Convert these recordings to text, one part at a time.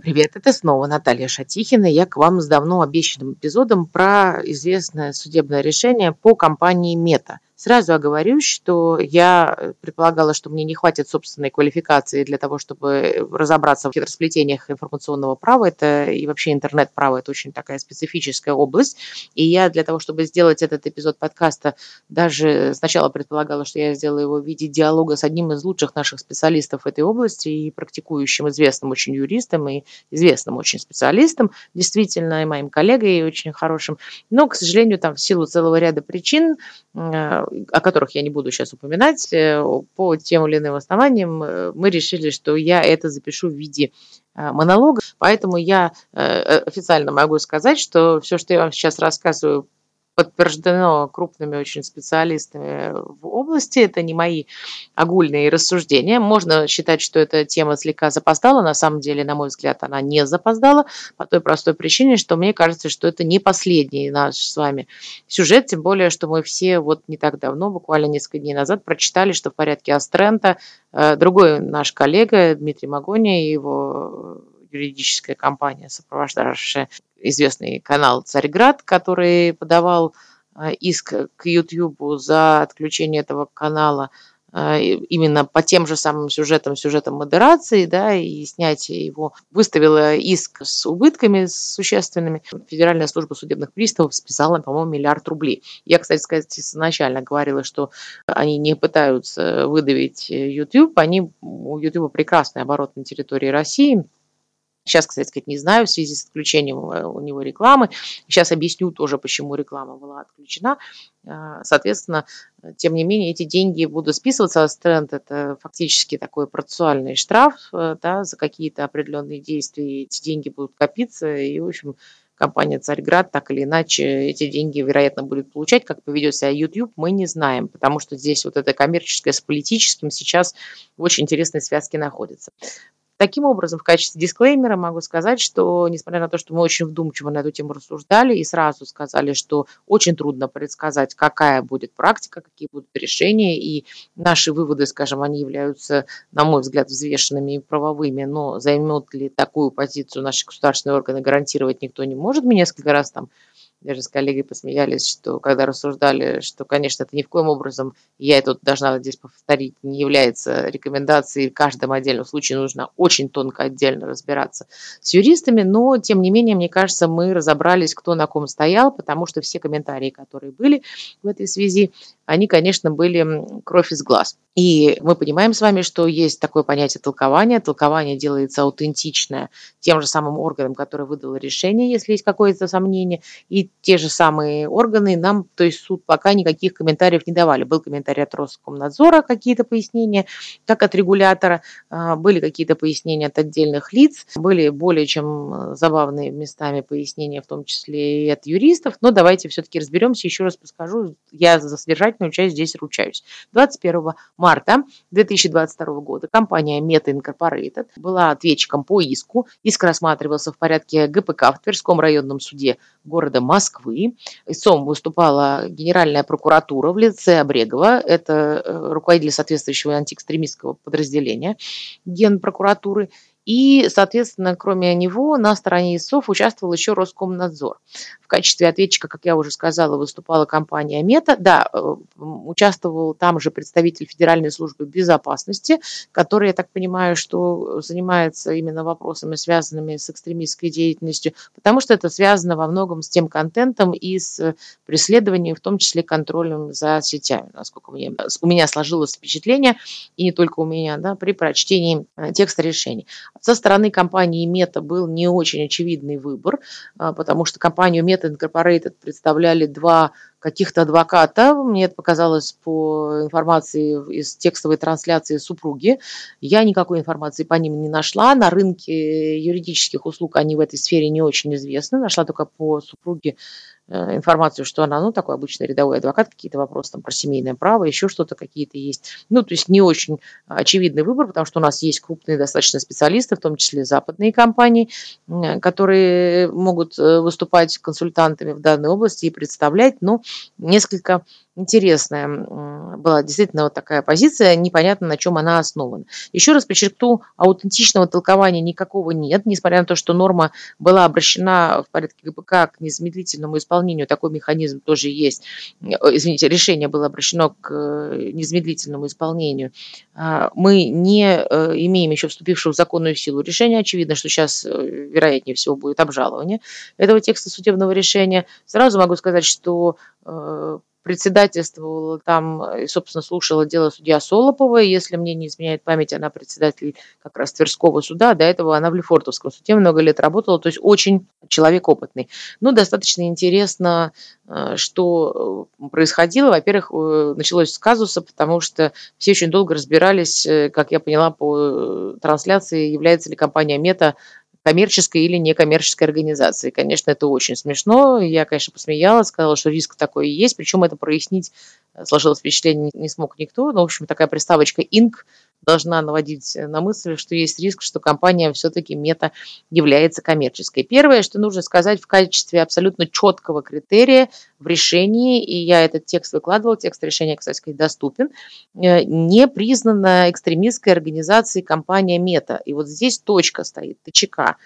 Привет, это снова Наталья Шатихина. Я к вам с давно обещанным эпизодом про известное судебное решение по компании Мета – Сразу оговорюсь, что я предполагала, что мне не хватит собственной квалификации для того, чтобы разобраться в хитросплетениях информационного права. Это и вообще интернет-право – это очень такая специфическая область. И я для того, чтобы сделать этот эпизод подкаста, даже сначала предполагала, что я сделаю его в виде диалога с одним из лучших наших специалистов в этой области и практикующим известным очень юристом и известным очень специалистом, действительно, и моим коллегой, и очень хорошим. Но, к сожалению, там в силу целого ряда причин э, о которых я не буду сейчас упоминать, э, по тем или иным основаниям э, мы решили, что я это запишу в виде э, монолога, поэтому я официально могу сказать, что все, что я вам сейчас рассказываю подтверждено крупными очень специалистами в области. Это не мои огульные рассуждения. Можно считать, что эта тема слегка запоздала. На самом деле, на мой взгляд, она не запоздала по той простой причине, что мне кажется, что это не последний наш с вами сюжет, тем более, что мы все вот не так давно, буквально несколько дней назад, прочитали, что в порядке Астрента э, другой наш коллега Дмитрий Магония и его юридическая компания, сопровождавшая известный канал «Царьград», который подавал э, иск к YouTube за отключение этого канала э, именно по тем же самым сюжетам, сюжетам модерации, да, и снятие его выставила иск с убытками существенными. Федеральная служба судебных приставов списала, по-моему, миллиард рублей. Я, кстати сказать, изначально говорила, что они не пытаются выдавить YouTube, они, у YouTube прекрасный оборот на территории России – Сейчас, кстати сказать, не знаю, в связи с отключением э, у него рекламы. Сейчас объясню тоже, почему реклама была отключена. А, соответственно, тем не менее, эти деньги будут списываться. Стренд – это фактически такой процессуальный штраф э, да, за какие-то определенные действия. Эти деньги будут копиться, и, в общем, компания «Царьград» так или иначе эти деньги, вероятно, будет получать. Как поведет себя YouTube, мы не знаем, потому что здесь вот это коммерческое с политическим сейчас в очень интересной связке находится. Таким образом, в качестве дисклеймера могу сказать, что, несмотря на то, что мы очень вдумчиво на эту тему рассуждали и сразу сказали, что очень трудно предсказать, какая будет практика, какие будут решения, и наши выводы, скажем, они являются, на мой взгляд, взвешенными и правовыми, но займет ли такую позицию наши государственные органы, гарантировать никто не может. Мы несколько раз там даже с коллегой посмеялись, что когда рассуждали, что, конечно, это ни в коем образом, я это должна здесь повторить, не является рекомендацией, в каждом отдельном случае нужно очень тонко отдельно разбираться с юристами, но, тем не менее, мне кажется, мы разобрались, кто на ком стоял, потому что все комментарии, которые были в этой связи, они, конечно, были кровь из глаз. И мы понимаем с вами, что есть такое понятие толкования. Толкование делается аутентичное тем же самым органом, который выдал решение, если есть какое-то сомнение. И те же самые органы нам, то есть суд, пока никаких комментариев не давали. Был комментарий от Роскомнадзора, какие-то пояснения, как от регулятора, а, были какие-то пояснения от отдельных лиц, были более чем забавные местами пояснения, в том числе и от юристов. Но давайте все-таки разберемся, еще раз подскажу. Я за содержать обязательную часть здесь ручаюсь. 21 марта 2022 года компания Meta Incorporated была ответчиком по иску. Иск рассматривался в порядке ГПК в Тверском районном суде города Москвы. Истцом выступала Генеральная прокуратура в лице Обрегова. Это э, руководитель соответствующего антиэкстремистского подразделения Генпрокуратуры. И, соответственно, кроме него на стороне ИСОФ участвовал еще Роскомнадзор. В качестве ответчика, как я уже сказала, выступала компания Мета. Да, э, участвовал там же представитель Федеральной службы безопасности, который, я так понимаю, что занимается именно вопросами, связанными с экстремистской деятельностью, потому что это связано во многом с тем контентом и с преследованием, в том числе контролем за сетями, насколько мне, у меня сложилось впечатление, и не только у меня, да, при прочтении э, текста решений. Со стороны компании Meta был не очень очевидный выбор, а, потому что компанию Meta Incorporated представляли два каких-то адвоката, мне это показалось по информации из текстовой трансляции супруги. Я никакой информации по ним не нашла. На рынке юридических услуг они в этой сфере не очень известны. Нашла только по супруге информацию, что она, ну, такой обычный рядовой адвокат, какие-то вопросы там про семейное право, еще что-то какие-то есть. Ну, то есть не очень очевидный выбор, потому что у нас есть крупные достаточно специалисты, в том числе западные компании, которые могут э, выступать консультантами в данной области и представлять, но несколько интересная была действительно вот такая позиция, непонятно на чем она основана. Еще раз подчеркну, аутентичного толкования никакого нет, несмотря на то, что норма была обращена в порядке ГПК к незамедлительному исполнению, такой механизм тоже есть. Извините, решение было обращено к э, незамедлительному исполнению. А, мы не э, имеем еще вступившего в законную силу решения. Очевидно, что сейчас, э, вероятнее всего, будет обжалование этого текста судебного решения. Сразу могу сказать, что председательствовала там и, собственно, слушала дело судья Солопова. Если мне не изменяет память, она председатель как раз Тверского суда. До этого она в Лефортовском суде много лет работала, то есть очень человек опытный. Ну, достаточно интересно, э, что э, происходило. Во-первых, э, началось с казуса, потому что все очень долго разбирались, как я поняла по трансляции, является ли компания Мета коммерческой или некоммерческой организации. Конечно, это очень смешно. Я, конечно, посмеялась, сказала, что риск такой есть. Причем это прояснить э, сложилось впечатление не смог никто. Но, в общем, такая приставочка «инк» должна наводить на мысль, что есть риск, что компания все-таки мета является коммерческой. Первое, что нужно сказать в качестве абсолютно четкого критерия в решении, и я этот текст выкладывал, текст решения, кстати сказать, доступен, э, не признана экстремистской организацией компания Мета. И вот здесь точка стоит, ТЧК.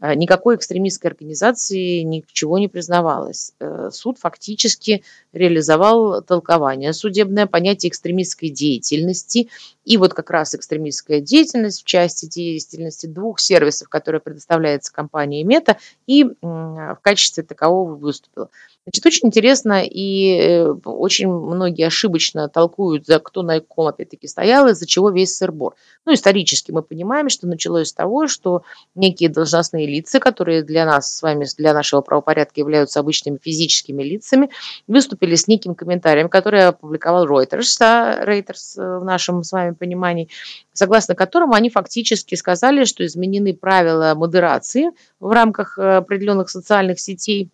Э, никакой экстремистской организации ничего не признавалось. Э, суд фактически реализовал толкование судебное понятие экстремистской деятельности. И вот как раз экстремистская деятельность в части деятельности двух сервисов, которые предоставляется компанией Мета, и в качестве такового выступила. Значит, очень интересно, и э, очень многие ошибочно толкуют, за кто на ком опять-таки стоял, из-за чего весь сырбор. Ну, исторически мы понимаем, что началось с того, что некие должностные лица, которые для нас с вами, для нашего правопорядка являются обычными физическими лицами, выступили с неким комментарием, который опубликовал Reuters, да, Reuters э, в нашем с вами понимании, согласно которому они фактически сказали, что изменены правила модерации в рамках э, определенных социальных сетей,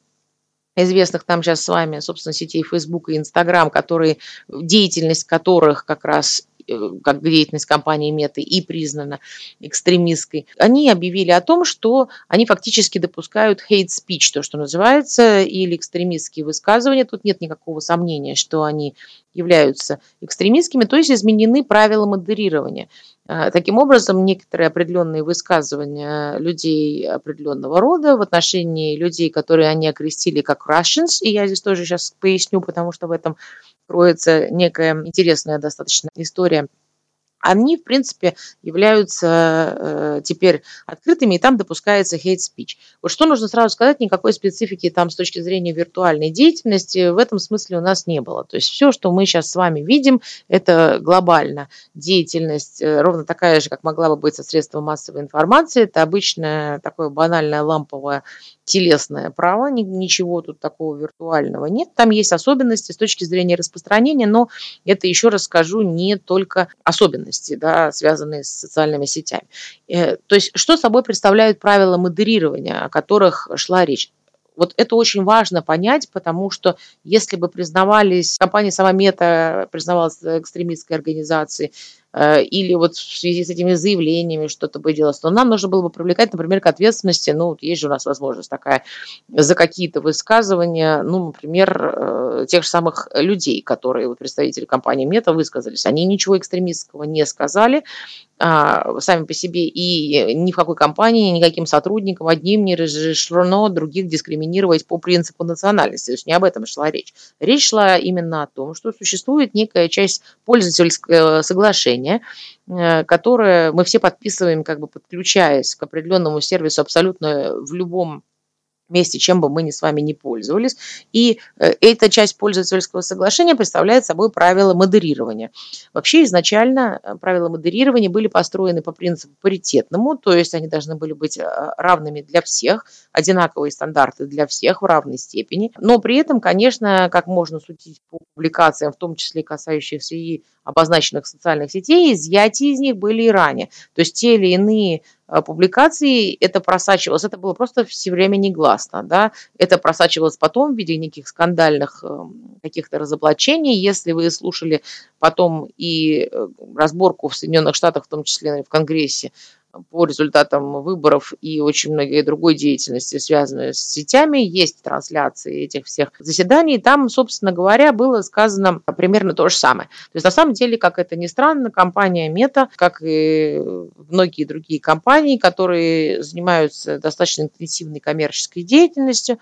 известных там сейчас с вами, собственно, сетей Facebook и Instagram, которые, деятельность которых как раз э, как деятельность компании Меты и признана экстремистской, они объявили о том, что они фактически допускают hate speech, то, что называется, или экстремистские высказывания. Тут нет никакого сомнения, что они являются экстремистскими, то есть изменены правила модерирования. А, таким образом, некоторые определенные высказывания людей определенного рода в отношении людей, которые они окрестили как Russians, и я здесь тоже сейчас поясню, потому что в этом кроется некая интересная достаточно история они, в принципе, являются э, теперь открытыми, и там допускается speech. Вот что нужно сразу сказать, никакой специфики там с точки зрения виртуальной деятельности в этом смысле у нас не было. То есть все, что мы сейчас с вами видим, это глобально деятельность, э, ровно такая же, как могла бы быть со средством массовой информации. Это обычное такое банальное ламповое телесное право, ничего тут такого виртуального нет. Там есть особенности с точки зрения распространения, но это, еще раз скажу, не только особенности, да, связанные с социальными сетями. Э, то есть, что собой представляют правила модерирования, о которых шла речь? Вот это очень важно понять, потому что если бы признавались, компания сама Мета признавалась экстремистской организацией, или вот в связи с этими заявлениями что-то бы делалось, то нам нужно было бы привлекать, например, к ответственности, ну, есть же у нас возможность такая, за какие-то высказывания, ну, например, э, тех же самых людей, которые, вот представители компании Мета высказались, они ничего экстремистского не сказали, а, сами по себе и ни в какой компании, никаким сотрудникам одним не разрешено других дискриминировать по принципу национальности. То есть не об этом шла речь. Речь шла именно о том, что существует некая часть пользовательского соглашения, э, которое мы все подписываем, как бы подключаясь к определенному сервису абсолютно в любом месте, чем бы мы ни с вами не пользовались. И э, эта часть пользовательского соглашения представляет собой правила модерирования. Вообще изначально э, правила модерирования были построены по принципу паритетному, то есть они должны были быть э, равными для всех, одинаковые стандарты для всех в равной степени. Но при этом, конечно, как можно судить по публикациям, в том числе касающихся и обозначенных социальных сетей, изъятия из них были и ранее. То есть те или иные публикаций это просачивалось, это было просто все время негласно, да, это просачивалось потом в виде неких скандальных эм, каких-то разоблачений. Если вы слушали потом и э, разборку в Соединенных Штатах, в том числе в Конгрессе, по результатам выборов и очень многие другой деятельности, связанной с сетями. Есть трансляции этих всех заседаний. Там, собственно говоря, было сказано примерно то же самое. То есть, на самом деле, как это ни странно, компания Мета, как и многие другие компании, которые занимаются достаточно интенсивной коммерческой деятельностью,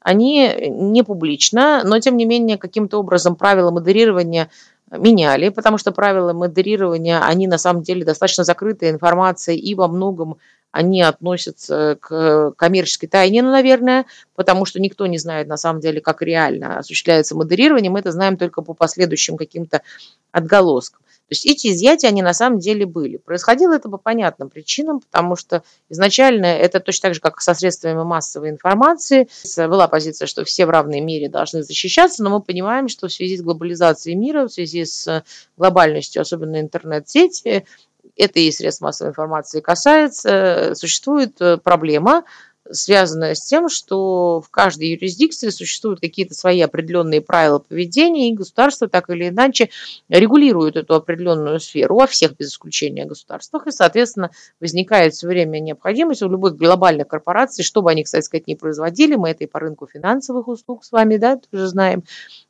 они не публично, но тем не менее каким-то образом правила модерирования меняли, потому что правила модерирования, они на самом деле достаточно закрытая информация и во многом они относятся к коммерческой тайне, ну, наверное, потому что никто не знает на самом деле, как реально осуществляется модерирование, мы это знаем только по последующим каким-то отголоскам. То есть эти изъятия, они на самом деле были. Происходило это по понятным причинам, потому что изначально это точно так же, как со средствами массовой информации. Была позиция, что все в равной мере должны защищаться, но мы понимаем, что в связи с глобализацией мира, в связи с глобальностью, особенно интернет-сети, это и средств массовой информации касается, существует проблема связанная с тем, что в каждой юрисдикции существуют какие-то свои определенные правила поведения, и государство так или иначе регулирует эту определенную сферу во всех без исключения государствах, и, соответственно, возникает все время необходимость у любых глобальных корпораций, что бы они, кстати сказать, не производили, мы это и по рынку финансовых услуг с вами, да, тоже знаем,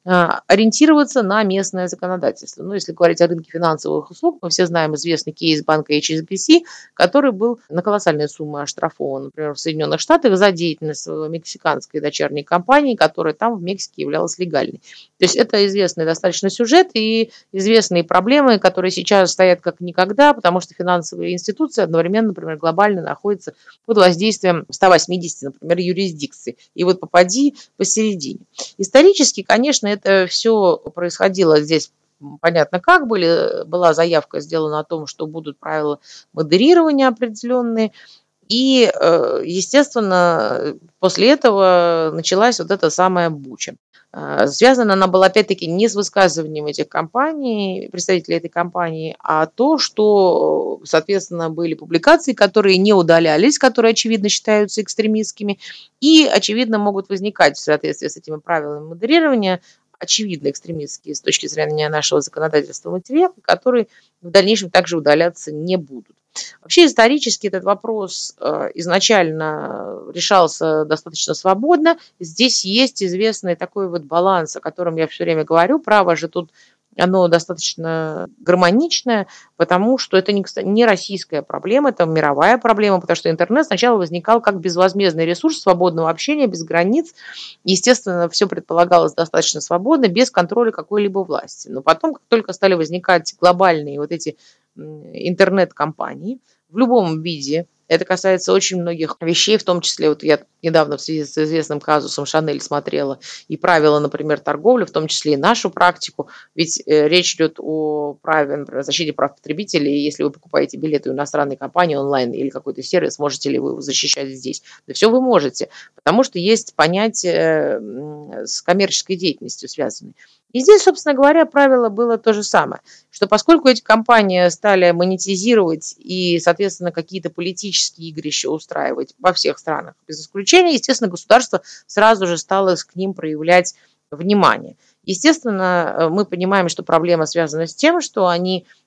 а, ориентироваться на местное законодательство. Ну, если говорить о рынке финансовых услуг, мы все знаем известный кейс банка HSBC, который был на колоссальные суммы оштрафован, например, в Соединенных Штатах за деятельность мексиканской дочерней компании, которая там в Мексике являлась легальной. То есть это известный достаточно сюжет и известные проблемы, которые сейчас стоят как никогда, потому что финансовые институции одновременно, например, глобально находятся под воздействием 180, например, юрисдикций. И вот попади посередине. Исторически, конечно, это все происходило здесь понятно как были, была заявка сделана о том, что будут правила модерирования определенные, и, э, естественно, после этого началась вот эта самая буча. А, связана она была опять-таки не с высказыванием этих компаний, представителей этой компании, а то, что, соответственно, были публикации, которые не удалялись, которые, очевидно, считаются экстремистскими, и, очевидно, могут возникать в соответствии с этими правилами модерирования очевидно экстремистские с точки зрения нашего законодательства материалы, которые в дальнейшем также удаляться не будут. Вообще исторически этот вопрос э, изначально решался достаточно свободно. Здесь есть известный такой вот баланс, о котором я все время говорю. Право же тут оно достаточно гармоничное, потому что это не, не российская проблема, это мировая проблема, потому что интернет сначала возникал как безвозмездный ресурс свободного общения, без границ. Естественно, все предполагалось достаточно свободно, без контроля какой-либо власти. Но потом, как только стали возникать глобальные вот эти интернет-компании. В любом виде, это касается очень многих вещей, в том числе, вот я недавно в связи с известным казусом Шанель смотрела и правила, например, торговли, в том числе и нашу практику, ведь э, речь идет о праве, например, защите прав потребителей, если вы покупаете билеты у иностранной компании онлайн или какой-то сервис, можете ли вы его защищать здесь? Да все вы можете, потому что есть понятие с коммерческой деятельностью связанные. И здесь, собственно говоря, правило было то же самое, что поскольку эти компании стали монетизировать и, соответственно, какие-то политические игрища устраивать во всех странах без исключения, естественно, государство сразу же стало к ним проявлять внимание. Естественно, мы понимаем, что проблема связана с тем, что они Э,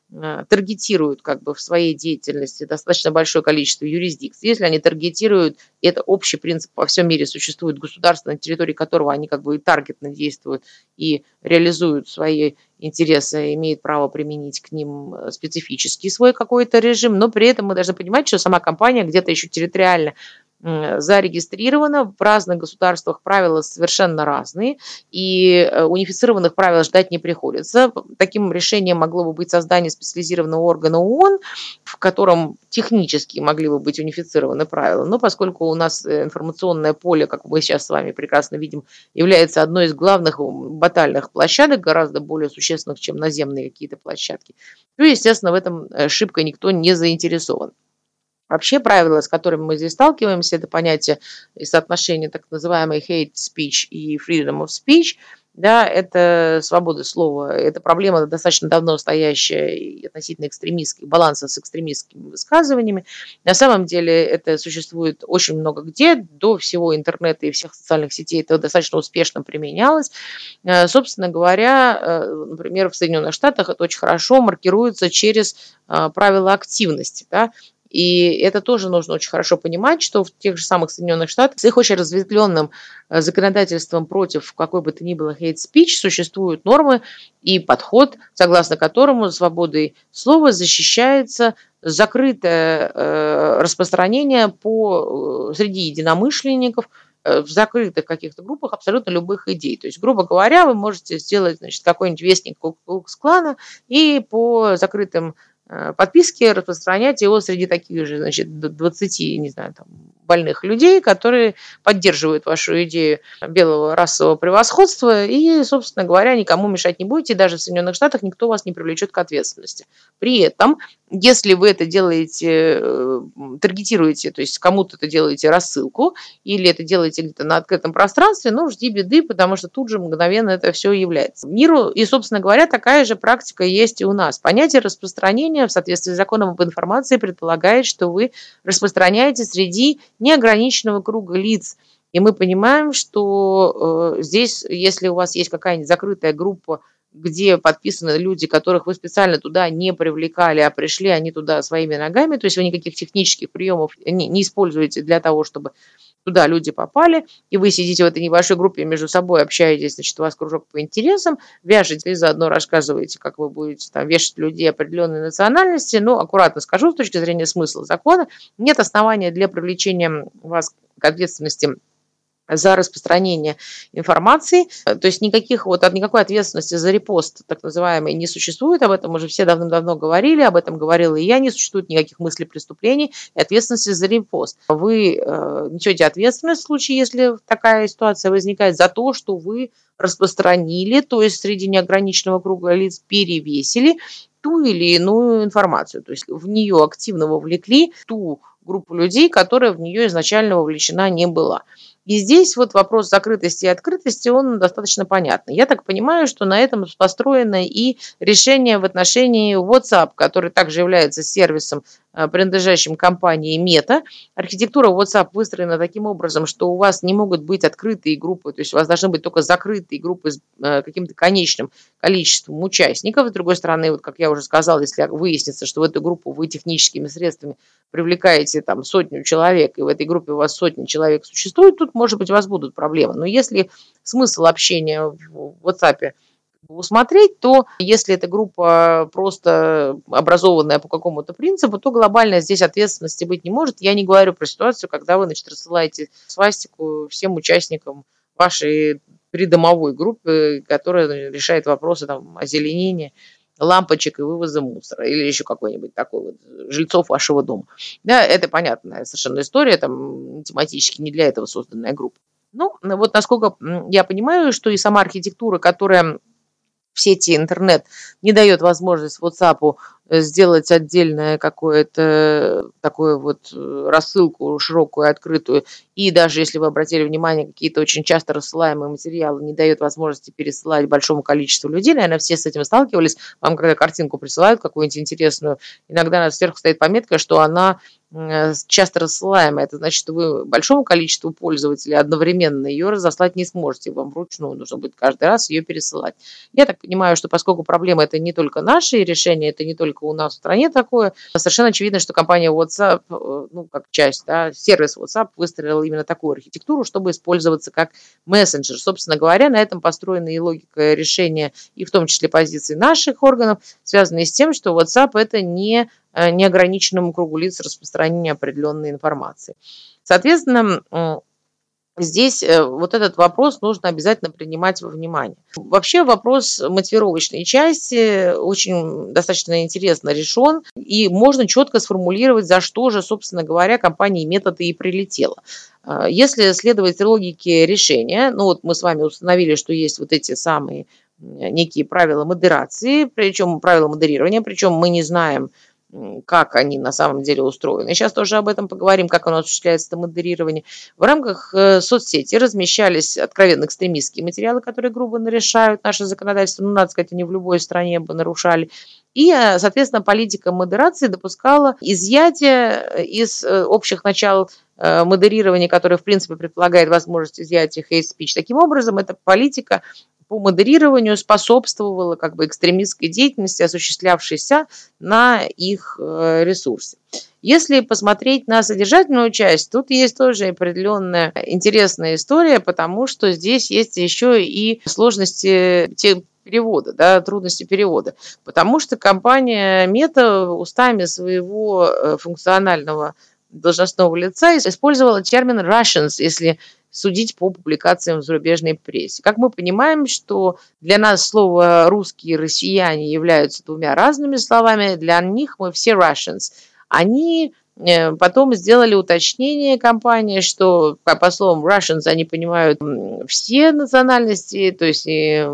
таргетируют как бы в своей деятельности достаточно большое количество юрисдикций. Если они таргетируют, это общий принцип во всем мире существует государство, на территории которого они как бы и таргетно действуют и реализуют свои интересы, имеют право применить к ним э, специфический свой какой-то режим, но при этом мы должны понимать, что сама компания где-то еще территориально зарегистрировано. В разных государствах правила совершенно разные, и э, унифицированных правил ждать не приходится. Таким решением могло бы быть создание специализированного органа ООН, в котором технически могли бы быть унифицированы правила. Но поскольку у нас э, информационное поле, как мы сейчас с вами прекрасно видим, является одной из главных батальных площадок, гораздо более существенных, чем наземные какие-то площадки, то, естественно, в этом э, шибко никто не заинтересован. Вообще правила, с которыми мы здесь сталкиваемся, это понятие и соотношение так называемой hate speech и freedom of speech. Да, это свобода слова, это проблема достаточно давно стоящая относительно экстремистских, баланса с экстремистскими высказываниями. На самом деле это существует очень много где, до всего интернета и всех социальных сетей это достаточно успешно применялось. Э, собственно говоря, э, например, в Соединенных Штатах это очень хорошо маркируется через э, правила активности. Да? И это тоже нужно очень хорошо понимать, что в тех же самых Соединенных Штатах с их очень разветвленным э, законодательством против какой бы то ни было speech существуют нормы и подход, согласно которому свободой слова защищается закрытое э, распространение по, э, среди единомышленников в закрытых каких-то группах абсолютно любых идей. То есть, грубо говоря, вы можете сделать значит, какой-нибудь вестник Кукс-клана и по закрытым подписки, распространять его среди таких же, значит, 20, не знаю, там, больных людей, которые поддерживают вашу идею белого расового превосходства и, собственно говоря, никому мешать не будете. Даже в Соединенных Штатах никто вас не привлечет к ответственности. При этом, если вы это делаете, э, таргетируете, то есть кому-то это делаете рассылку или это делаете где-то на открытом пространстве, ну, жди беды, потому что тут же мгновенно это все является. Миру, и, собственно говоря, такая же практика есть и у нас. Понятие распространения в соответствии с законом об информации предполагает, что вы распространяете среди неограниченного круга лиц. И мы понимаем, что э, здесь, если у вас есть какая-нибудь закрытая группа, где подписаны люди, которых вы специально туда не привлекали, а пришли они туда своими ногами, то есть вы никаких технических приемов не, не используете для того, чтобы туда люди попали, и вы сидите в этой небольшой группе между собой, общаетесь, значит, у вас кружок по интересам, вяжете и заодно рассказываете, как вы будете там вешать людей определенной национальности. Ну, аккуратно скажу, с точки зрения смысла закона, нет основания для привлечения вас к ответственности за распространение информации. То есть никаких, вот, никакой ответственности за репост, так называемый, не существует. Об этом уже все давным-давно говорили, об этом говорила и я. Не существует никаких мыслей преступлений и ответственности за репост. Вы э, несете ответственность в случае, если такая ситуация возникает, за то, что вы распространили, то есть среди неограниченного круга лиц перевесили ту или иную информацию. То есть в нее активно вовлекли ту группу людей, которая в нее изначально вовлечена не была. И здесь вот вопрос закрытости и открытости, он достаточно понятный. Я так понимаю, что на этом построено и решение в отношении WhatsApp, который также является сервисом принадлежащим компании Мета. Архитектура WhatsApp выстроена таким образом, что у вас не могут быть открытые группы, то есть у вас должны быть только закрытые группы с э, каким-то конечным количеством участников. С другой стороны, вот как я уже сказала, если выяснится, что в эту группу вы техническими средствами привлекаете там сотню человек, и в этой группе у вас сотни человек существует, тут, может быть, у вас будут проблемы. Но если смысл общения в WhatsApp – усмотреть, то если эта группа просто образованная по какому-то принципу, то глобально здесь ответственности быть не может. Я не говорю про ситуацию, когда вы значит, рассылаете свастику всем участникам вашей придомовой группы, которая решает вопросы там, озеленения лампочек и вывоза мусора или еще какой-нибудь такой вот жильцов вашего дома. Да, это понятная совершенно история, там тематически не для этого созданная группа. Ну, вот насколько я понимаю, что и сама архитектура, которая в сети интернет не дает возможность WhatsApp сделать отдельное какое-то такое вот э, рассылку широкую, открытую. И даже если вы обратили внимание, какие-то очень часто рассылаемые материалы не дают возможности пересылать большому количеству людей. Наверное, все с этим сталкивались. Вам когда картинку присылают какую-нибудь интересную, иногда сверху стоит пометка, что она Э, часто рассылаемая. Это значит, что вы большому количеству пользователей одновременно ее разослать не сможете. Вам вручную нужно будет каждый раз ее пересылать. Я так понимаю, что поскольку проблема это не только наши решения, это не только у нас в стране такое, совершенно очевидно, что компания WhatsApp, э, ну, как часть, да, сервис WhatsApp выстроил именно такую архитектуру, чтобы использоваться как мессенджер. Собственно говоря, на этом построена и логика решения, и в том числе позиции наших органов, связанные с тем, что WhatsApp это не Э, неограниченному кругу лиц распространения определенной информации. Соответственно, Здесь э, вот этот вопрос нужно обязательно принимать во внимание. Вообще вопрос мотивировочной части очень достаточно интересно решен, и можно четко сформулировать, за что же, собственно говоря, компания методы и прилетела. Э, если следовать логике решения, ну вот мы с вами установили, что есть вот эти самые некие правила модерации, причем правила модерирования, причем мы не знаем, как они на самом деле устроены. Сейчас тоже об этом поговорим, как оно осуществляется, это модерирование. В рамках э, соцсети размещались откровенно экстремистские материалы, которые грубо нарешают наше законодательство. Ну, надо сказать, они в любой стране бы нарушали. И, э, соответственно, политика модерации допускала изъятие из э, общих начал модерирования, которое, в принципе, предполагает возможность изъятия hate speech. Таким образом, эта политика по модерированию способствовала как бы экстремистской деятельности, осуществлявшейся на их э, ресурсе. Если посмотреть на содержательную часть, тут есть тоже определенная интересная история, потому что здесь есть еще и сложности перевода, да, трудности перевода. Потому что компания Мета устами своего э, функционального должностного лица использовала термин Russians, если судить по публикациям в зарубежной прессе. Как мы понимаем, что для нас слово «русские» и «россияне» являются двумя разными словами, для них мы все Russians. Они э, Потом сделали уточнение компании, что по словам Russians они понимают все национальности, то есть и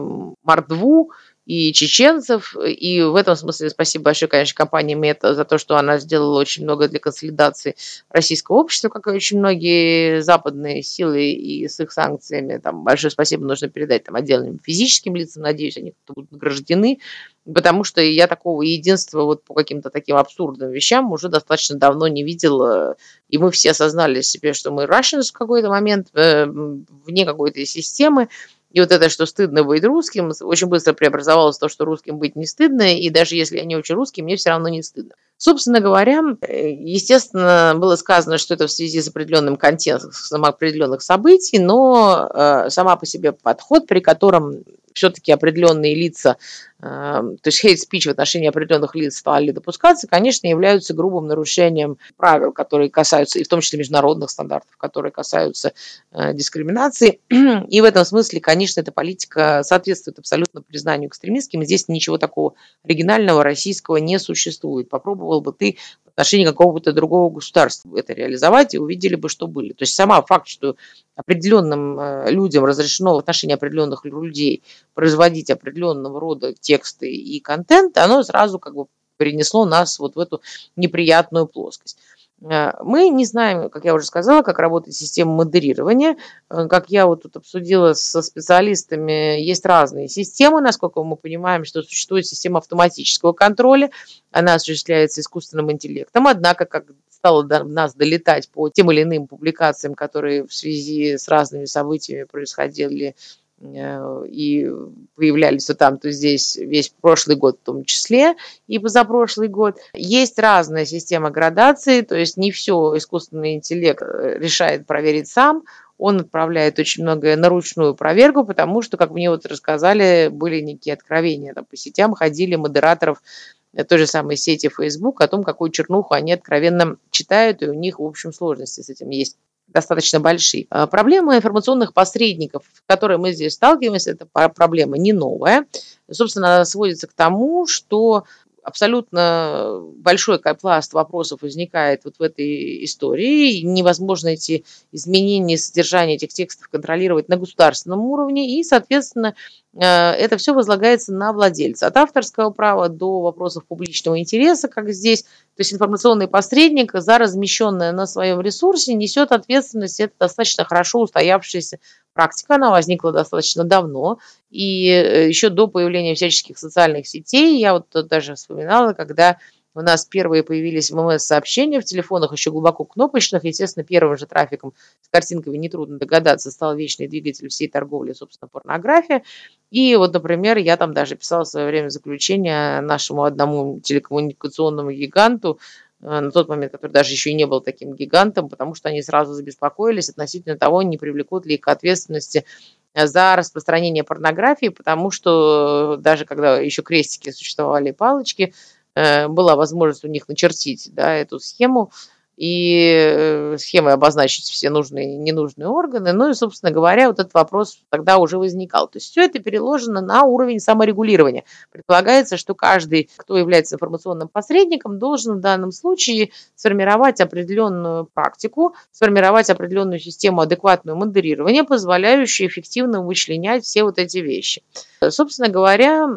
мордву, и чеченцев. И в этом смысле спасибо большое, конечно, компании Мета за то, что она сделала очень много для консолидации российского общества, как и очень многие западные силы и с их санкциями. Там большое спасибо нужно передать там, отдельным физическим лицам. Надеюсь, они будут награждены. Потому что я такого единства вот по каким-то таким абсурдным вещам уже достаточно давно не видела. И мы все осознали себе, что мы Russians в какой-то момент, э, вне какой-то системы. И вот это, что стыдно быть русским, очень быстро преобразовалось в то, что русским быть не стыдно, и даже если я не очень русский, мне все равно не стыдно. Собственно говоря, естественно, было сказано, что это в связи с определенным контекстом определенных событий, но э, сама по себе подход, при котором все-таки определенные лица, э, то есть speech в отношении определенных лиц стали допускаться, конечно, являются грубым нарушением правил, которые касаются, и в том числе международных стандартов, которые касаются э, дискриминации. И в этом смысле, конечно, эта политика соответствует абсолютно признанию экстремистским. Здесь ничего такого оригинального российского не существует. Попробовал бы ты в отношении какого-то другого государства это реализовать, и увидели бы, что были. То есть сама факт, что определенным э, людям разрешено в отношении определенных людей производить определенного рода тексты и контент, оно сразу как бы перенесло нас вот в эту неприятную плоскость. Э, мы не знаем, как я уже сказала, как работает система модерирования. Э, как я вот тут обсудила со специалистами, есть разные системы, насколько мы понимаем, что существует система автоматического контроля, она осуществляется искусственным интеллектом, однако, как стало до нас долетать по тем или иным публикациям, которые в связи с разными событиями происходили и появлялись то там, то здесь весь прошлый год в том числе и позапрошлый год. Есть разная система градации, то есть не все искусственный интеллект э, решает проверить сам, он отправляет очень многое на ручную проверку, потому что, как мне вот рассказали, были некие откровения. Там по сетям ходили модераторов э, той же самой сети Facebook о том, какую чернуху они откровенно читают, и у них, в общем, сложности с этим есть достаточно большие. А, проблема информационных посредников, с которой мы здесь сталкиваемся, это проблема не новая. Собственно, она сводится к тому, что абсолютно большой пласт вопросов возникает вот в этой истории. Невозможно эти изменения содержания этих текстов контролировать на государственном уровне, и, соответственно, э, это все возлагается на владельца. От авторского права до вопросов публичного интереса, как здесь, то есть информационный посредник за размещенное на своем ресурсе несет ответственность. Это достаточно хорошо устоявшаяся практика, она возникла достаточно давно. И э, еще до появления всяческих социальных сетей, я вот даже вспоминала, когда у нас первые появились ММС-сообщения в телефонах, еще глубоко кнопочных. Естественно, первым же трафиком с картинками, нетрудно догадаться, стал вечный двигатель всей торговли, собственно, порнография. И вот, например, я там даже писала в свое время заключение нашему одному телекоммуникационному гиганту, э, на тот момент, который даже еще и не был таким гигантом, потому что они сразу забеспокоились относительно того, не привлекут ли их к ответственности за распространение порнографии, потому что даже когда еще крестики существовали, палочки, э, была возможность у них начертить да, эту схему, и э, схемой обозначить все нужные и ненужные органы. Ну и, собственно говоря, вот этот вопрос тогда уже возникал. То есть все это переложено на уровень саморегулирования. Предполагается, что каждый, кто является информационным посредником, должен в данном случае сформировать определенную практику, сформировать определенную систему адекватного модерирования, позволяющую эффективно вычленять все вот эти вещи. Собственно говоря,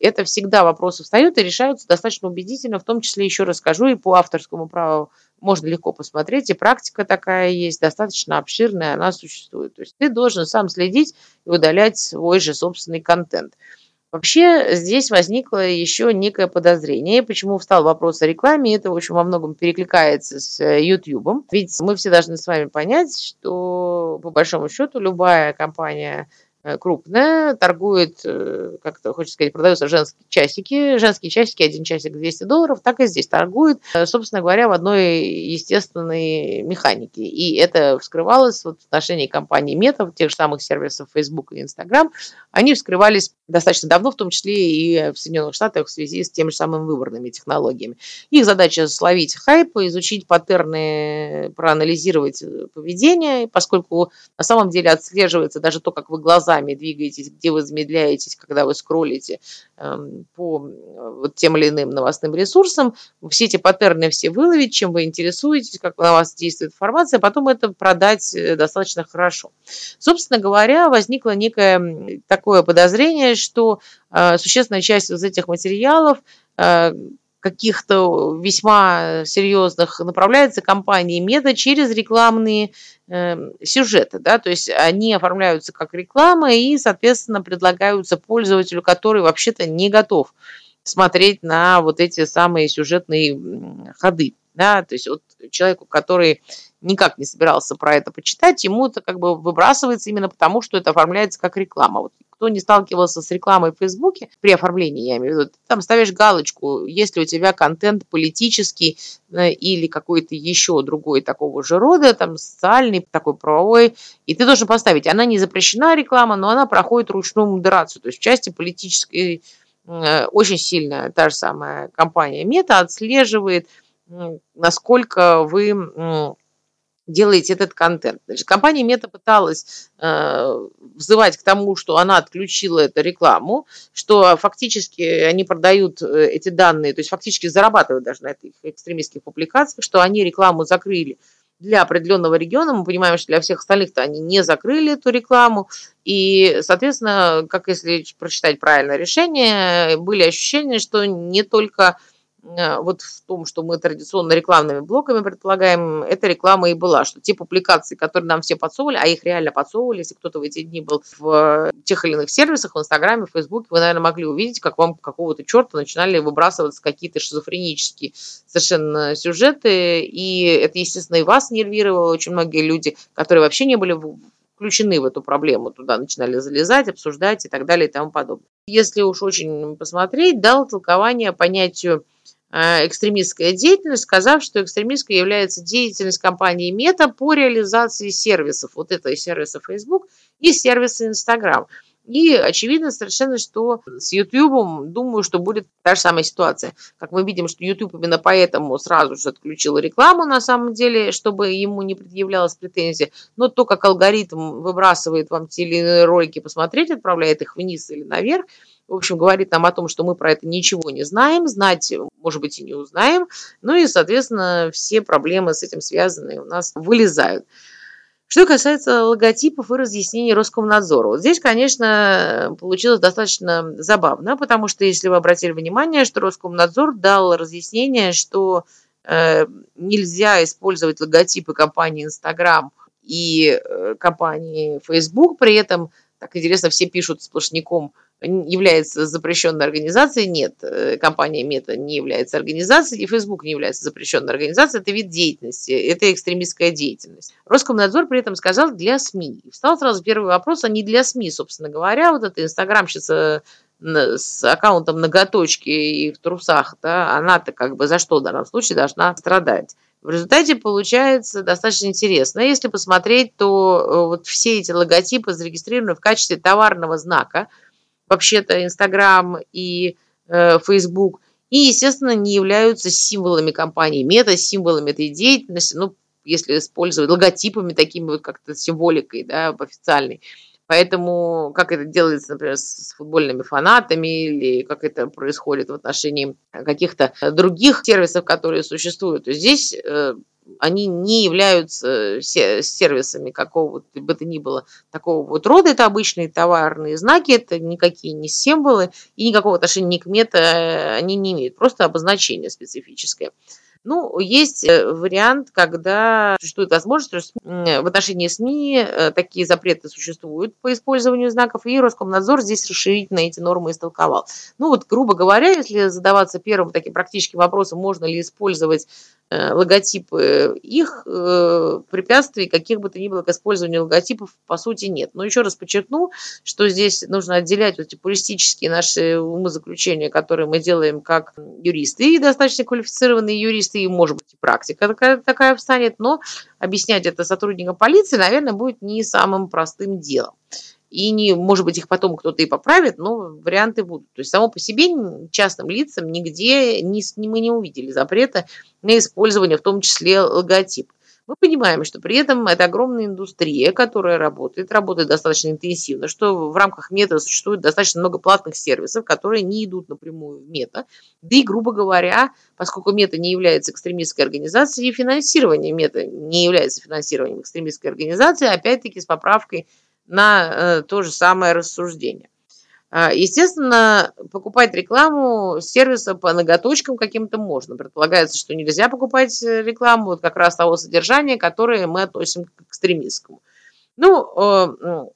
это всегда вопросы встают и решаются достаточно убедительно, в том числе еще расскажу и по авторскому праву можно легко посмотреть, и практика такая есть, достаточно обширная, она существует. То есть ты должен сам следить и удалять свой же собственный контент. Вообще здесь возникло еще некое подозрение. Почему встал вопрос о рекламе? Это, общем, во многом перекликается с YouTube. Ведь мы все должны с вами понять, что по большому счету любая компания Э, крупная, торгует, э, как это хочется сказать, продаются женские часики, женские часики, один часик 200 долларов, так и здесь торгует, э, собственно говоря, в одной естественной механике. И это вскрывалось вот в отношении компании Meta, тех же самых сервисов Facebook и Instagram, они вскрывались достаточно давно, в том числе и в Соединенных Штатах в связи с теми же самыми выборными технологиями. Их задача словить хайп, изучить паттерны, проанализировать поведение, поскольку на самом деле отслеживается даже то, как вы глаза глазами двигаетесь, где вы замедляетесь, когда вы скроллите эм, по вот тем или иным новостным ресурсам, все эти паттерны все выловить, чем вы интересуетесь, как на вас действует информация, а потом это продать э, достаточно хорошо. Собственно говоря, возникло некое такое подозрение, что э, существенная часть из этих материалов э, каких-то весьма серьезных направляется компании Мета через рекламные э, сюжеты, да, то есть они оформляются как реклама и, соответственно, предлагаются пользователю, который вообще-то не готов смотреть на вот эти самые сюжетные ходы, да, то есть вот человеку, который никак не собирался про это почитать, ему это как бы выбрасывается именно потому, что это оформляется как реклама. Вот кто не сталкивался с рекламой в Фейсбуке, при оформлении, я имею в виду, ты там ставишь галочку, если у тебя контент политический э, или какой-то еще другой такого же рода, там социальный, такой правовой, и ты должен поставить, она не запрещена реклама, но она проходит ручную модерацию, то есть в части политической э, очень сильно та же самая компания Мета отслеживает, насколько вы делаете этот контент. Значит, компания Мета пыталась э, взывать к тому, что она отключила эту рекламу, что фактически они продают э, эти данные, то есть фактически зарабатывают даже на этих экстремистских публикациях, что они рекламу закрыли для определенного региона. Мы понимаем, что для всех остальных-то они не закрыли эту рекламу. И, соответственно, как если прочитать правильное решение, были ощущения, что не только вот в том, что мы традиционно рекламными блоками предполагаем, эта реклама и была, что те публикации, которые нам все подсовывали, а их реально подсовывали, если кто-то в эти дни был в тех или иных сервисах, в Инстаграме, в Фейсбуке, вы, наверное, могли увидеть, как вам какого-то черта начинали выбрасываться какие-то шизофренические совершенно сюжеты, и это, естественно, и вас нервировало, очень многие люди, которые вообще не были включены в эту проблему, туда начинали залезать, обсуждать и так далее и тому подобное. Если уж очень посмотреть, дал толкование понятию Э, экстремистская деятельность, сказав, что экстремистской является деятельность компании Мета по реализации сервисов. Вот это и сервисы Facebook, и сервисы Instagram. И очевидно совершенно, что с YouTube, думаю, что будет та же самая ситуация. Как мы видим, что YouTube именно поэтому сразу же отключил рекламу на самом деле, чтобы ему не предъявлялась претензия. Но то, как алгоритм выбрасывает вам те или иные ролики посмотреть, отправляет их вниз или наверх, в общем, говорит нам о том, что мы про это ничего не знаем, знать, может быть, и не узнаем. Ну и, соответственно, все проблемы с этим связанные у нас вылезают. Что касается логотипов и разъяснений Роскомнадзора. Вот здесь, конечно, получилось достаточно забавно, потому что, если вы обратили внимание, что Роскомнадзор дал разъяснение, что э, нельзя использовать логотипы компании Instagram и э, компании Facebook, при этом, так интересно, все пишут сплошняком – является запрещенной организацией. Нет, э, компания Мета не является организацией, и Facebook не является запрещенной организацией. Это вид деятельности, это экстремистская деятельность. Роскомнадзор при этом сказал для СМИ. И встал сразу первый вопрос, а не для СМИ, собственно говоря. Вот эта инстаграмщица с аккаунтом ноготочки и в трусах, да, она-то как бы за что в данном случае должна страдать. В результате получается достаточно интересно. Если посмотреть, то э, вот все эти логотипы зарегистрированы в качестве товарного знака – вообще-то Инстаграм и э, Facebook, и, естественно, не являются символами компании Мета, символами этой деятельности, ну, если использовать логотипами такими вот как-то символикой, да, официальной. Поэтому, как это делается, например, с футбольными фанатами или как это происходит в отношении каких-то других сервисов, которые существуют, то здесь э, они не являются сервисами какого бы то ни было такого вот рода. Это обычные товарные знаки, это никакие не символы и никакого отношения ни к мета они не имеют, просто обозначение специфическое. Ну, есть э, вариант, когда существует возможность, в отношении СМИ э, такие запреты существуют по использованию знаков, и Роскомнадзор здесь расширительно эти нормы истолковал. Ну вот, грубо говоря, если задаваться первым таким практическим вопросом, можно ли использовать Э, логотипы их препятствий, каких бы то ни было к использованию логотипов, по сути, нет. Но еще раз подчеркну, что здесь нужно отделять вот эти пуристические наши умозаключения, которые мы делаем как юристы, и достаточно квалифицированные юристы, и, может быть, и практика такая, такая встанет, но объяснять это сотрудникам полиции, наверное, будет не самым простым делом и не, может быть, их потом кто-то и поправит, но варианты будут. То есть само по себе частным лицам нигде не, мы не увидели запрета на использование, в том числе логотип. Мы понимаем, что при этом это огромная индустрия, которая работает, работает достаточно интенсивно, что в рамках мета существует достаточно много платных сервисов, которые не идут напрямую в мета. Да и, грубо говоря, поскольку мета не является экстремистской организацией, финансирование мета не является финансированием экстремистской организации, опять-таки с поправкой на э, то же самое рассуждение. А, естественно, покупать рекламу сервиса по ноготочкам каким-то можно. Предполагается, что нельзя покупать э, рекламу вот как раз того содержания, которое мы относим к экстремистскому. Ну, э,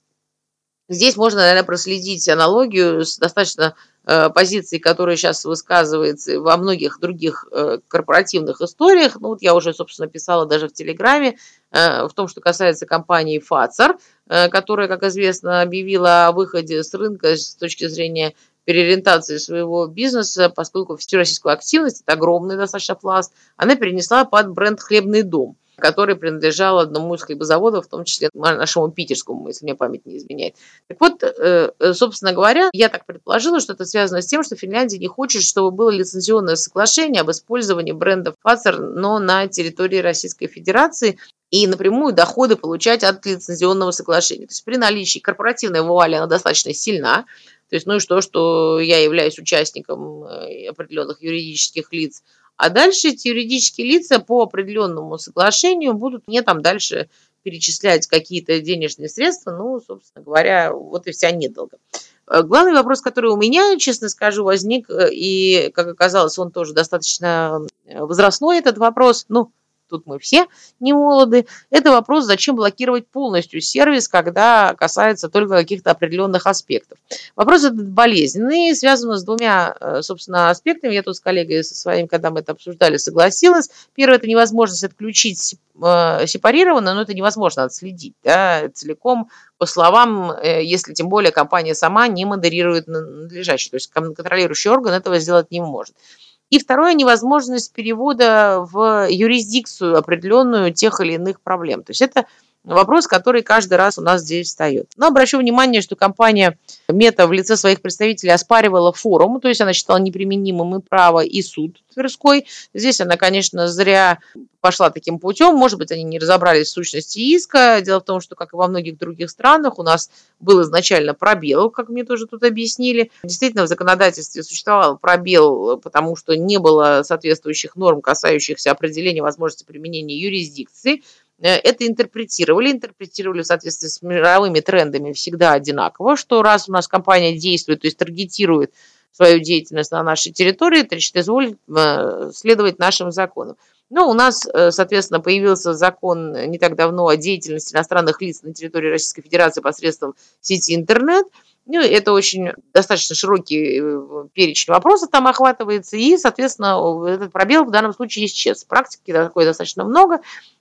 здесь можно, наверное, проследить аналогию с достаточно позицией, которая сейчас высказывается во многих других корпоративных историях. Ну, вот я уже, собственно, писала даже в Телеграме, в том, что касается компании Фацер, Э, которая, как известно, объявила о выходе с рынка с точки зрения переориентации своего бизнеса, поскольку всероссийскую активность, это огромный достаточно пласт, она перенесла под бренд «Хлебный дом», который принадлежал одному из хлебозаводов, в том числе нашему питерскому, если мне память не изменяет. Так вот, э, э, собственно говоря, я так предположила, что это связано с тем, что Финляндия не хочет, чтобы было лицензионное соглашение об использовании бренда Pfizer, но на территории Российской Федерации, и напрямую доходы получать от лицензионного соглашения. То есть при наличии корпоративной вуали она достаточно сильна. То есть, ну и что, что я являюсь участником э, определенных юридических лиц. А дальше эти юридические лица по определенному соглашению будут мне там дальше перечислять какие-то денежные средства. Ну, собственно говоря, вот и вся недолго. Э, главный вопрос, который у меня, честно скажу, возник, э, и, как оказалось, он тоже достаточно возрастной, этот вопрос. Ну, тут мы все не молоды, это вопрос, зачем блокировать полностью сервис, когда касается только каких-то определенных аспектов. Вопрос этот болезненный, связан с двумя, э, собственно, аспектами. Я тут с коллегой со своим, когда мы это обсуждали, согласилась. Первое – это невозможность отключить э, сепарированно, но это невозможно отследить да, целиком по словам, э, если тем более компания сама не модерирует надлежащий, то есть контролирующий орган этого сделать не может. И второе – невозможность перевода в юрисдикцию определенную тех или иных проблем. То есть это вопрос, который каждый раз у нас здесь встает. Но обращу внимание, что компания Мета в лице своих представителей оспаривала форум, то есть она считала неприменимым и право, и суд Тверской. Здесь она, конечно, зря пошла таким путем. Может быть, они не разобрались в сущности иска. Дело в том, что, как и во многих других странах, у нас был изначально пробел, как мне тоже тут объяснили. Действительно, в законодательстве существовал пробел, потому что не было соответствующих норм, касающихся определения возможности применения юрисдикции. Э, это интерпретировали, интерпретировали в соответствии с мировыми трендами всегда одинаково, что раз у нас компания действует, то есть таргетирует свою деятельность на нашей территории, значит, изволит э, следовать нашим законам. Ну, у нас, э, соответственно, появился закон не так давно о деятельности иностранных лиц на территории Российской Федерации посредством сети интернет. Ну, это очень достаточно широкий перечень вопросов там охватывается, и, соответственно, этот пробел в данном случае исчез. Практики такой достаточно много.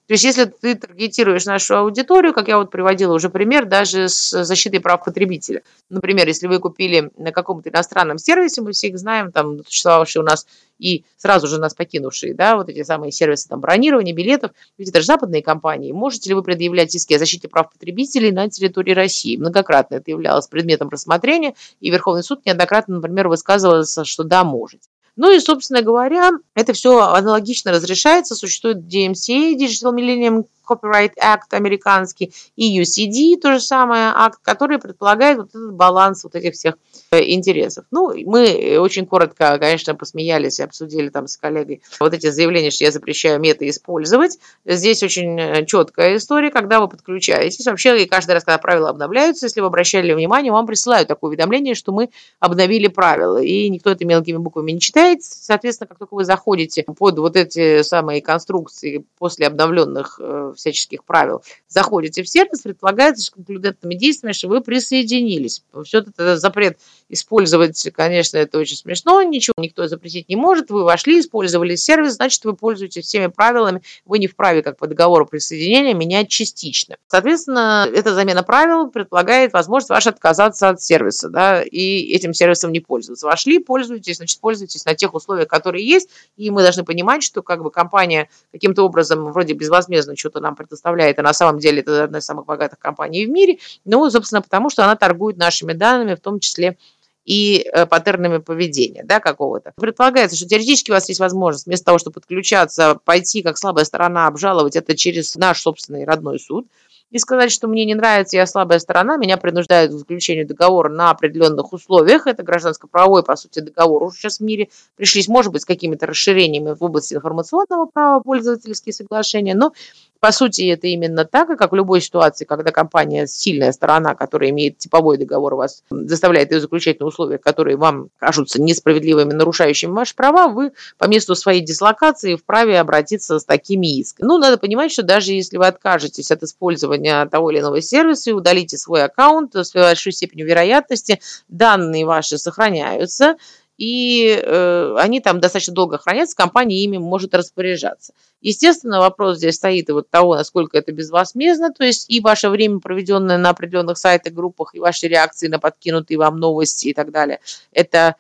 То есть если ты таргетируешь нашу аудиторию, как я вот приводила уже пример, даже с защитой прав потребителя. Например, если вы купили на каком-то иностранном сервисе, мы все их знаем, там существовавшие у нас и сразу же нас покинувшие, да, вот эти самые сервисы там бронирования билетов, ведь это же западные компании. Можете ли вы предъявлять иски о защите прав потребителей на территории России? Многократно это являлось предметом рассмотрения, и Верховный суд неоднократно, например, высказывался, что да, можете. Ну и, собственно говоря, это все аналогично разрешается. Существует DMCA, Digital Millennium Copyright Act американский, и UCD, то же самое, акт, который предполагает вот этот баланс вот этих всех э, интересов. Ну, мы очень коротко, конечно, посмеялись и обсудили там с коллегой вот эти заявления, что я запрещаю мета использовать. Здесь очень э, четкая история, когда вы подключаетесь. Вообще, и каждый раз, когда правила обновляются, если вы обращали внимание, вам присылают такое уведомление, что мы обновили правила. И никто это мелкими буквами не читает. Соответственно, как только вы заходите под вот эти самые конструкции после обновленных э, всяческих правил, заходите в сервис, предполагается, что конклюдентными действиями, что вы присоединились. Все это запрет использовать, конечно, это очень смешно, ничего никто запретить не может. Вы вошли, использовали сервис, значит, вы пользуетесь всеми правилами. Вы не вправе, как по договору присоединения, менять частично. Соответственно, эта замена правил предполагает возможность ваша отказаться от сервиса, да, и этим сервисом не пользоваться. Вошли, пользуетесь, значит, пользуйтесь на тех условиях, которые есть, и мы должны понимать, что как бы компания каким-то образом вроде безвозмездно что-то нам предоставляет, а на самом деле это одна из самых богатых компаний в мире, ну, собственно, потому что она торгует нашими данными, в том числе и э, паттернами поведения да, какого-то. Предполагается, что теоретически у вас есть возможность вместо того, чтобы подключаться, пойти как слабая сторона, обжаловать это через наш собственный родной суд – и сказать, что мне не нравится, я слабая сторона, меня принуждают к заключению договора на определенных условиях. Это гражданско-правовой, по сути, договор уже сейчас в мире. Пришлись, может быть, с какими-то расширениями в области информационного права, пользовательские соглашения, но по сути, это именно так, и как в любой ситуации, когда компания сильная сторона, которая имеет типовой договор, вас заставляет ее заключать на условиях, которые вам кажутся несправедливыми, нарушающими ваши права, вы по месту своей дислокации вправе обратиться с такими исками. Ну, надо понимать, что даже если вы откажетесь от использования того или иного сервиса и удалите свой аккаунт, с большой степенью вероятности данные ваши сохраняются, и э, они там достаточно долго хранятся, компания ими может распоряжаться. Естественно, вопрос здесь стоит и вот того, насколько это безвозмездно, то есть и ваше время, проведенное на определенных сайтах, группах, и ваши реакции на подкинутые вам новости и так далее, это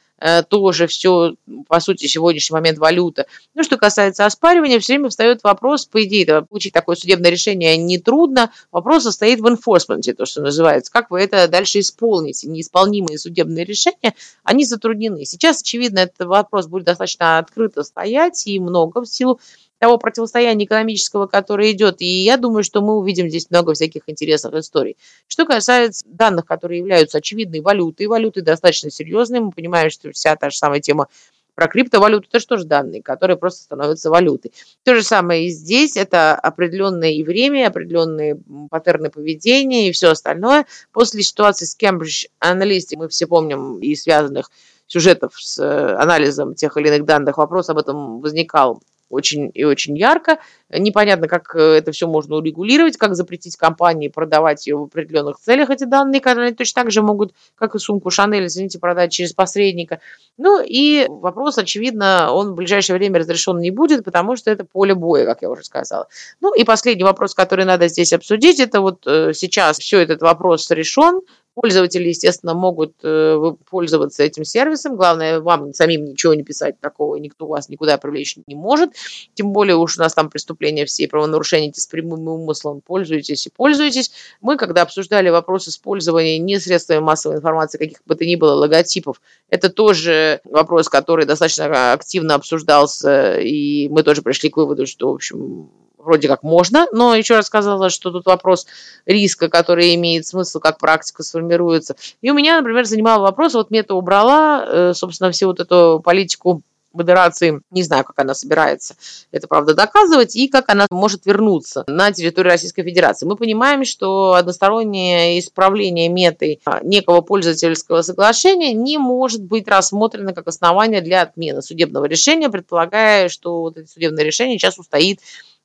тоже все, по сути, сегодняшний момент валюта. Ну, что касается оспаривания, все время встает вопрос, по идее, это, получить такое судебное решение нетрудно, вопрос состоит в enforcement, то, что называется, как вы это дальше исполните. Неисполнимые судебные решения, они затруднены. Сейчас, очевидно, этот вопрос будет достаточно открыто стоять и много в силу того противостояния экономического, которое идет. И я думаю, что мы увидим здесь много всяких интересных историй. Что касается данных, которые являются очевидной валютой, валюты достаточно серьезные, мы понимаем, что вся та же самая тема про криптовалюту, это же тоже данные, которые просто становятся валютой. То же самое и здесь, это определенное и время, определенные паттерны поведения и все остальное. После ситуации с Cambridge Analytica, мы все помним и связанных сюжетов с э, анализом тех или иных данных, вопрос об этом возникал очень и очень ярко. Непонятно, как э, это все можно урегулировать, как запретить компании продавать ее в определенных целях, эти данные, которые они точно так же могут, как и сумку Шанель, извините, продать через посредника. Ну и вопрос, очевидно, он в ближайшее время разрешен не будет, потому что это поле боя, как я уже сказала. Ну и последний вопрос, который надо здесь обсудить, это вот э, сейчас все этот вопрос решен, Пользователи, естественно, могут э, пользоваться этим сервисом. Главное, вам самим ничего не писать такого, никто вас никуда привлечь не может. Тем более уж у нас там преступления все правонарушения с прямым умыслом. Пользуйтесь и пользуйтесь. Мы, когда обсуждали вопрос использования не средствами массовой информации, каких бы то ни было логотипов, это тоже вопрос, который достаточно активно обсуждался, и мы тоже пришли к выводу, что, в общем, вроде как можно, но еще раз сказала, что тут вопрос риска, который имеет смысл, как практика сформируется. И у меня, например, занимал вопрос, вот мета убрала, э, собственно, всю вот эту политику модерации, не знаю, как она собирается это, правда, доказывать, и как она может вернуться на территорию Российской Федерации. Мы понимаем, что одностороннее исправление метой некого пользовательского соглашения не может быть рассмотрено как основание для отмены судебного решения, предполагая, что вот это судебное решение сейчас устоит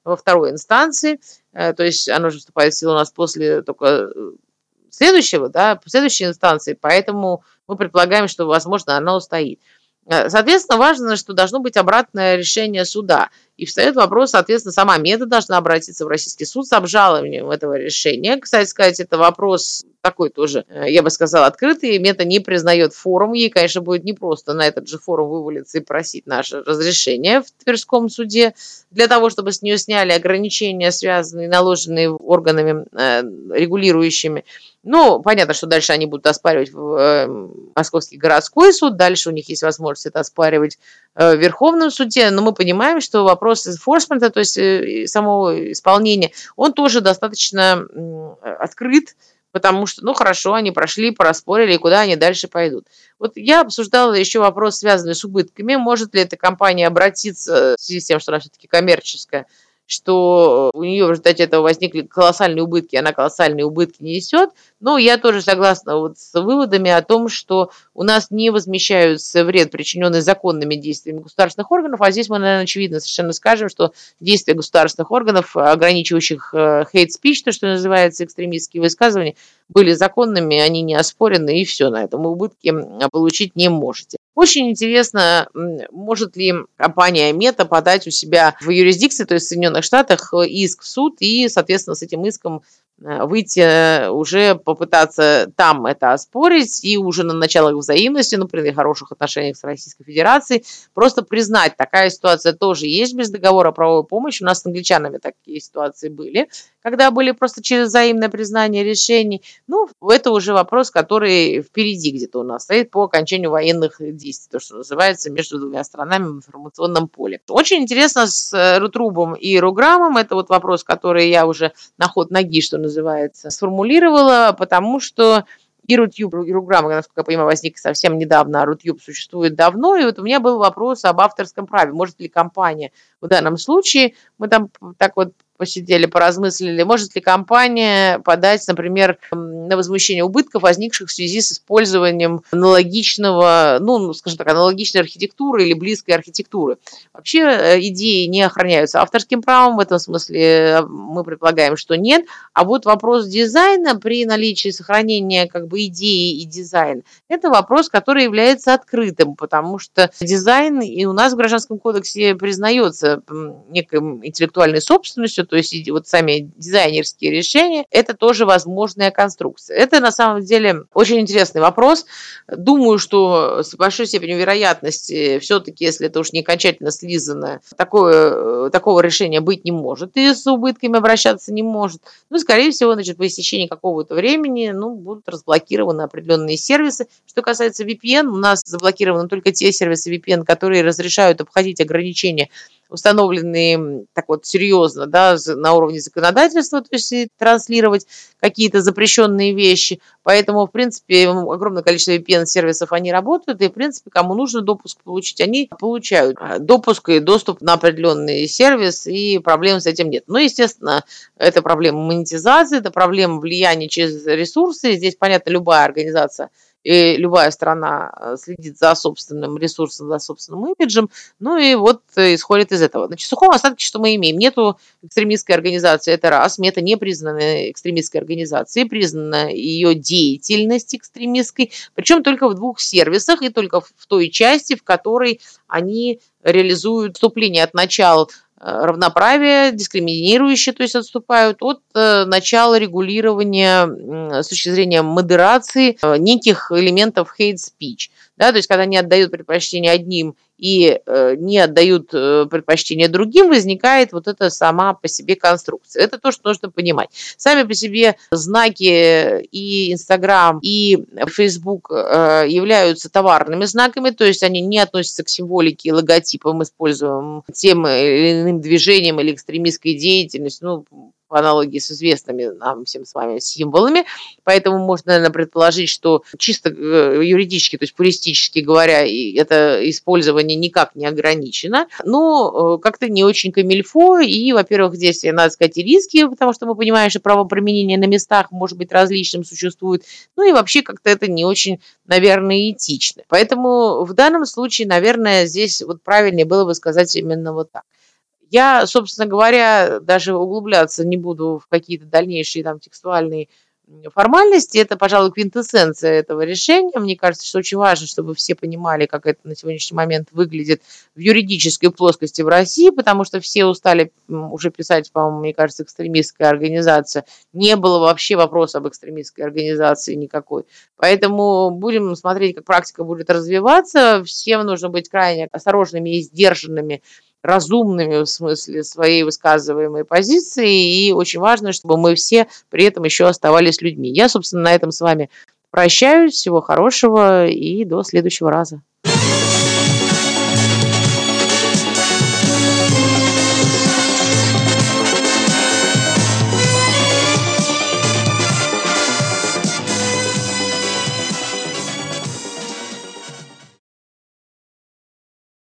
во второй инстанции, э, то есть оно же вступает в силу у нас после только э, следующего, да, следующей инстанции, поэтому мы предполагаем, что, возможно, оно устоит. Э, соответственно, важно, что должно быть обратное решение суда. И встает вопрос, соответственно, сама Мета должна обратиться в российский суд с обжалованием этого решения. Кстати сказать, это вопрос такой тоже, э, я бы сказала, открытый. Мета не признает форум. Ей, конечно, будет непросто на этот же форум вывалиться и просить наше разрешение в Тверском суде для того, чтобы с нее сняли ограничения, связанные, наложенные органами э, регулирующими. Ну, понятно, что дальше они будут оспаривать в э, Московский городской суд, дальше у них есть возможность это оспаривать в Верховном суде, но мы понимаем, что вопрос enforcement, то есть э, самого исполнения, он тоже достаточно открыт, потому что, ну хорошо, они прошли, проспорили, куда они дальше пойдут. Вот я обсуждала еще вопрос, связанный с убытками. Может ли эта компания обратиться в связи с тем, что она все-таки коммерческая, что у нее в результате этого возникли колоссальные убытки, она колоссальные убытки несет. Но я тоже согласна вот с выводами о том, что у нас не возмещаются вред, причиненный законными действиями государственных органов, а здесь мы, наверное, очевидно совершенно скажем, что действия государственных органов, ограничивающих э, hate speech, то, что называется экстремистские высказывания, были законными, они не оспорены, и все, на этом убытки получить не можете. Очень интересно, может ли компания Мета подать у себя в юрисдикции, то есть в Соединенных Штатах, иск в суд и, соответственно, с этим иском Э, выйти, э, уже попытаться там это оспорить и уже на началах взаимности, ну, при хороших отношениях с Российской Федерацией, просто признать, такая ситуация тоже есть без договора о правовой помощи. У нас с англичанами такие ситуации были, когда были просто через взаимное признание решений. Ну, это уже вопрос, который впереди где-то у нас стоит по окончанию военных действий, то, что называется, между двумя странами в информационном поле. Очень интересно с э, Рутрубом и Руграмом, это вот вопрос, который я уже на ход ноги, что называется, сформулировала, потому что и Рутюб, и Руграм, насколько я понимаю, возник совсем недавно, а Рутюб существует давно. И вот у меня был вопрос об авторском праве. Может ли компания в данном случае, мы там так вот посидели, поразмыслили, может ли компания подать, например, на возмущение убытков, возникших в связи с использованием аналогичного, ну, скажем так, аналогичной архитектуры или близкой архитектуры. Вообще э, идеи не охраняются авторским правом, в этом смысле э, мы предполагаем, что нет. А вот вопрос дизайна при наличии сохранения как бы идеи и дизайна, это вопрос, который является открытым, потому что дизайн и у нас в Гражданском кодексе признается некой интеллектуальной собственностью, то есть вот сами дизайнерские решения, это тоже возможная конструкция. Это на самом деле очень интересный вопрос. Думаю, что с большой степенью вероятности все-таки, если это уж не окончательно слизано, такое, такого решения быть не может и с убытками обращаться не может. Ну, скорее всего, значит, по истечении какого-то времени ну, будут разблокированы определенные сервисы. Что касается VPN, у нас заблокированы только те сервисы VPN, которые разрешают обходить ограничения установленные так вот серьезно, да, на уровне законодательства, то есть транслировать какие-то запрещенные вещи. Поэтому, в принципе, огромное количество VPN-сервисов, они работают, и, в принципе, кому нужно допуск получить, они получают а, допуск и доступ на определенный сервис, и проблем с этим нет. Но, естественно, это проблема монетизации, это проблема влияния через ресурсы. Здесь, понятно, любая организация – и любая страна э, следит за собственным ресурсом, за собственным имиджем, ну и вот э, исходит из этого. Значит, в сухом остатке что мы имеем? Нету экстремистской организации, это раз, мета не признана экстремистской организацией, признана ее деятельность экстремистской, причем только в двух сервисах и только в той части, в которой они реализуют вступление от начала Равноправия, дискриминирующие, то есть отступают от э, начала регулирования с точки зрения модерации э, неких элементов hate speech. Да, то есть когда они отдают предпочтение одним и э, не отдают э, предпочтение другим, возникает вот эта сама по себе конструкция. Это то, что нужно понимать. Сами по себе знаки и Инстаграм, и Фейсбук э, являются товарными знаками, то есть они не относятся к символике и логотипам, используемым тем или иным движением или экстремистской деятельностью. Ну, по аналогии с известными нам всем с вами символами. Поэтому можно, наверное, предположить, что чисто э, юридически, то есть пуристически говоря, это использование никак не ограничено. Но э, как-то не очень камильфо. И, во-первых, здесь, надо сказать, и риски, потому что мы понимаем, что правоприменение на местах может быть различным, существует. Ну и вообще как-то это не очень, наверное, этично. Поэтому в данном случае, наверное, здесь вот правильнее было бы сказать именно вот так. Я, собственно говоря, даже углубляться не буду в какие-то дальнейшие там текстуальные формальности. Это, пожалуй, квинтэссенция этого решения. Мне кажется, что очень важно, чтобы все понимали, как это на сегодняшний момент выглядит в юридической плоскости в России, потому что все устали уже писать, по-моему, мне кажется, экстремистская организация. Не было вообще вопроса об экстремистской организации никакой. Поэтому будем смотреть, как практика будет развиваться. Всем нужно быть крайне осторожными и сдержанными разумными в смысле своей высказываемой позиции, и очень важно, чтобы мы все при этом еще оставались людьми. Я, собственно, на этом с вами прощаюсь. Всего хорошего и до следующего раза.